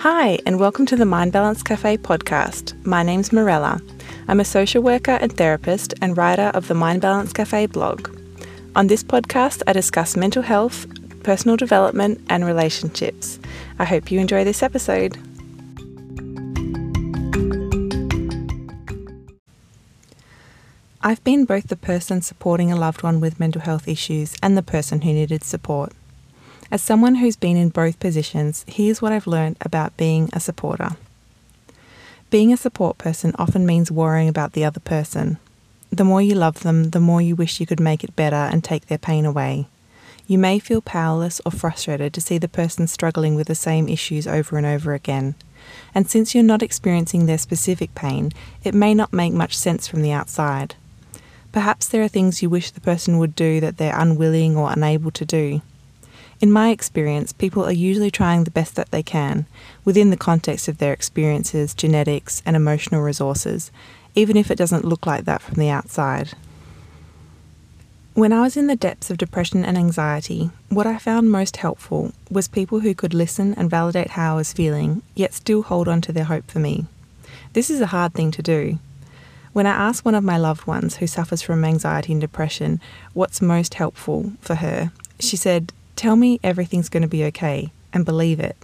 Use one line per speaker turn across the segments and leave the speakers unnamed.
Hi, and welcome to the Mind Balance Cafe podcast. My name's Morella. I'm a social worker and therapist and writer of the Mind Balance Cafe blog. On this podcast, I discuss mental health, personal development, and relationships. I hope you enjoy this episode. I've been both the person supporting a loved one with mental health issues and the person who needed support. As someone who's been in both positions, here's what I've learned about being a supporter. Being a support person often means worrying about the other person. The more you love them, the more you wish you could make it better and take their pain away. You may feel powerless or frustrated to see the person struggling with the same issues over and over again. And since you're not experiencing their specific pain, it may not make much sense from the outside. Perhaps there are things you wish the person would do that they're unwilling or unable to do. In my experience, people are usually trying the best that they can within the context of their experiences, genetics, and emotional resources, even if it doesn't look like that from the outside. When I was in the depths of depression and anxiety, what I found most helpful was people who could listen and validate how I was feeling, yet still hold on to their hope for me. This is a hard thing to do. When I asked one of my loved ones who suffers from anxiety and depression what's most helpful for her, she said, Tell me everything's going to be okay and believe it.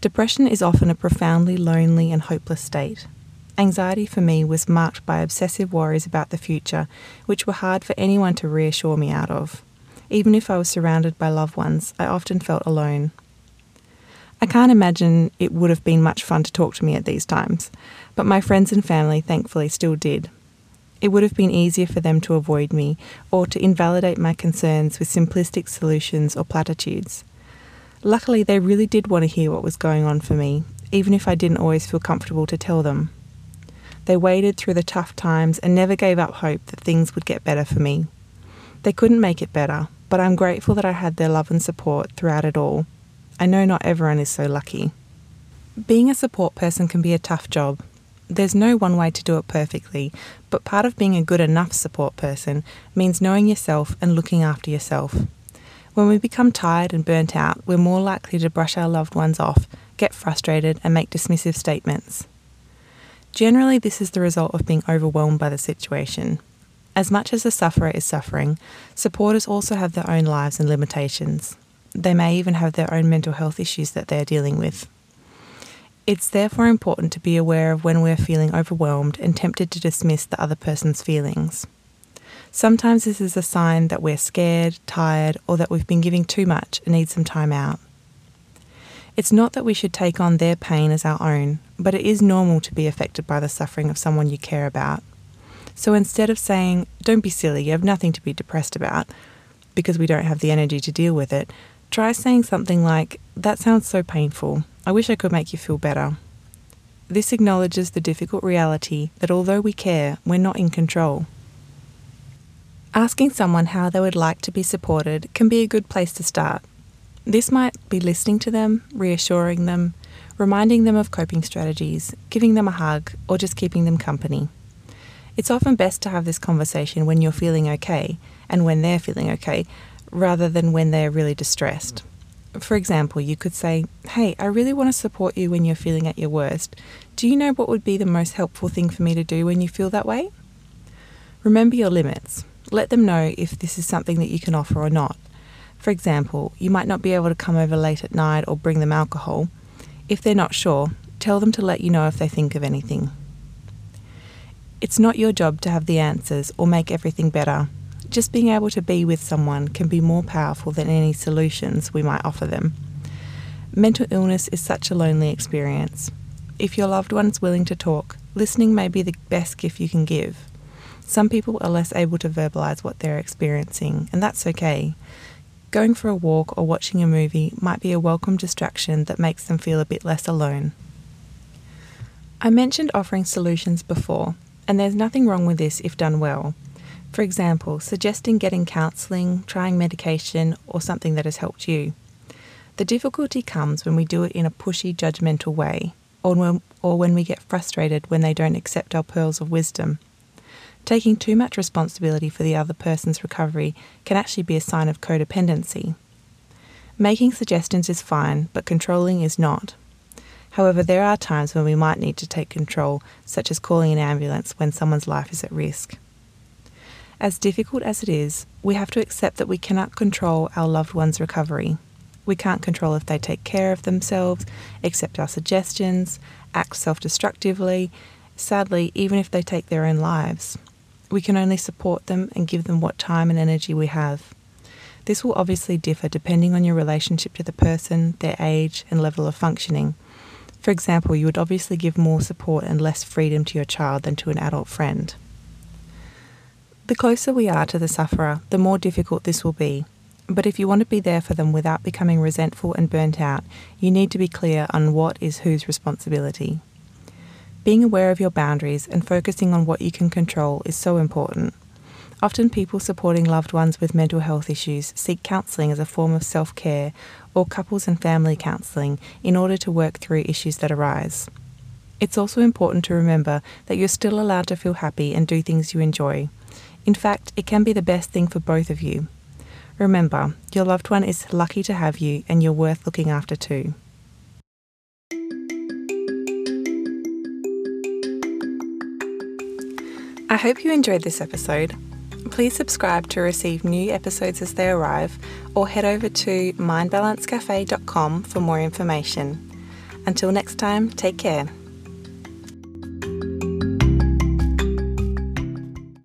Depression is often a profoundly lonely and hopeless state. Anxiety for me was marked by obsessive worries about the future, which were hard for anyone to reassure me out of. Even if I was surrounded by loved ones, I often felt alone. I can't imagine it would have been much fun to talk to me at these times, but my friends and family thankfully still did. It would have been easier for them to avoid me or to invalidate my concerns with simplistic solutions or platitudes. Luckily, they really did want to hear what was going on for me, even if I didn't always feel comfortable to tell them. They waded through the tough times and never gave up hope that things would get better for me. They couldn't make it better, but I'm grateful that I had their love and support throughout it all. I know not everyone is so lucky. Being a support person can be a tough job, there's no one way to do it perfectly, but part of being a good enough support person means knowing yourself and looking after yourself. When we become tired and burnt out, we're more likely to brush our loved ones off, get frustrated, and make dismissive statements. Generally, this is the result of being overwhelmed by the situation. As much as the sufferer is suffering, supporters also have their own lives and limitations. They may even have their own mental health issues that they are dealing with. It's therefore important to be aware of when we're feeling overwhelmed and tempted to dismiss the other person's feelings. Sometimes this is a sign that we're scared, tired, or that we've been giving too much and need some time out. It's not that we should take on their pain as our own, but it is normal to be affected by the suffering of someone you care about. So instead of saying, don't be silly, you have nothing to be depressed about, because we don't have the energy to deal with it, try saying something like, that sounds so painful. I wish I could make you feel better. This acknowledges the difficult reality that although we care, we're not in control. Asking someone how they would like to be supported can be a good place to start. This might be listening to them, reassuring them, reminding them of coping strategies, giving them a hug, or just keeping them company. It's often best to have this conversation when you're feeling okay and when they're feeling okay, rather than when they're really distressed. For example, you could say, Hey, I really want to support you when you're feeling at your worst. Do you know what would be the most helpful thing for me to do when you feel that way? Remember your limits. Let them know if this is something that you can offer or not. For example, you might not be able to come over late at night or bring them alcohol. If they're not sure, tell them to let you know if they think of anything. It's not your job to have the answers or make everything better just being able to be with someone can be more powerful than any solutions we might offer them. Mental illness is such a lonely experience. If your loved one is willing to talk, listening may be the best gift you can give. Some people are less able to verbalise what they're experiencing, and that's okay. Going for a walk or watching a movie might be a welcome distraction that makes them feel a bit less alone. I mentioned offering solutions before, and there's nothing wrong with this if done well. For example, suggesting getting counselling, trying medication, or something that has helped you. The difficulty comes when we do it in a pushy, judgmental way, or when, or when we get frustrated when they don't accept our pearls of wisdom. Taking too much responsibility for the other person's recovery can actually be a sign of codependency. Making suggestions is fine, but controlling is not. However, there are times when we might need to take control, such as calling an ambulance when someone's life is at risk. As difficult as it is, we have to accept that we cannot control our loved one's recovery. We can't control if they take care of themselves, accept our suggestions, act self destructively, sadly, even if they take their own lives. We can only support them and give them what time and energy we have. This will obviously differ depending on your relationship to the person, their age, and level of functioning. For example, you would obviously give more support and less freedom to your child than to an adult friend. The closer we are to the sufferer, the more difficult this will be. But if you want to be there for them without becoming resentful and burnt out, you need to be clear on what is whose responsibility. Being aware of your boundaries and focusing on what you can control is so important. Often, people supporting loved ones with mental health issues seek counselling as a form of self care or couples and family counselling in order to work through issues that arise. It's also important to remember that you're still allowed to feel happy and do things you enjoy. In fact, it can be the best thing for both of you. Remember, your loved one is lucky to have you and you're worth looking after too. I hope you enjoyed this episode. Please subscribe to receive new episodes as they arrive or head over to mindbalancecafe.com for more information. Until next time, take care.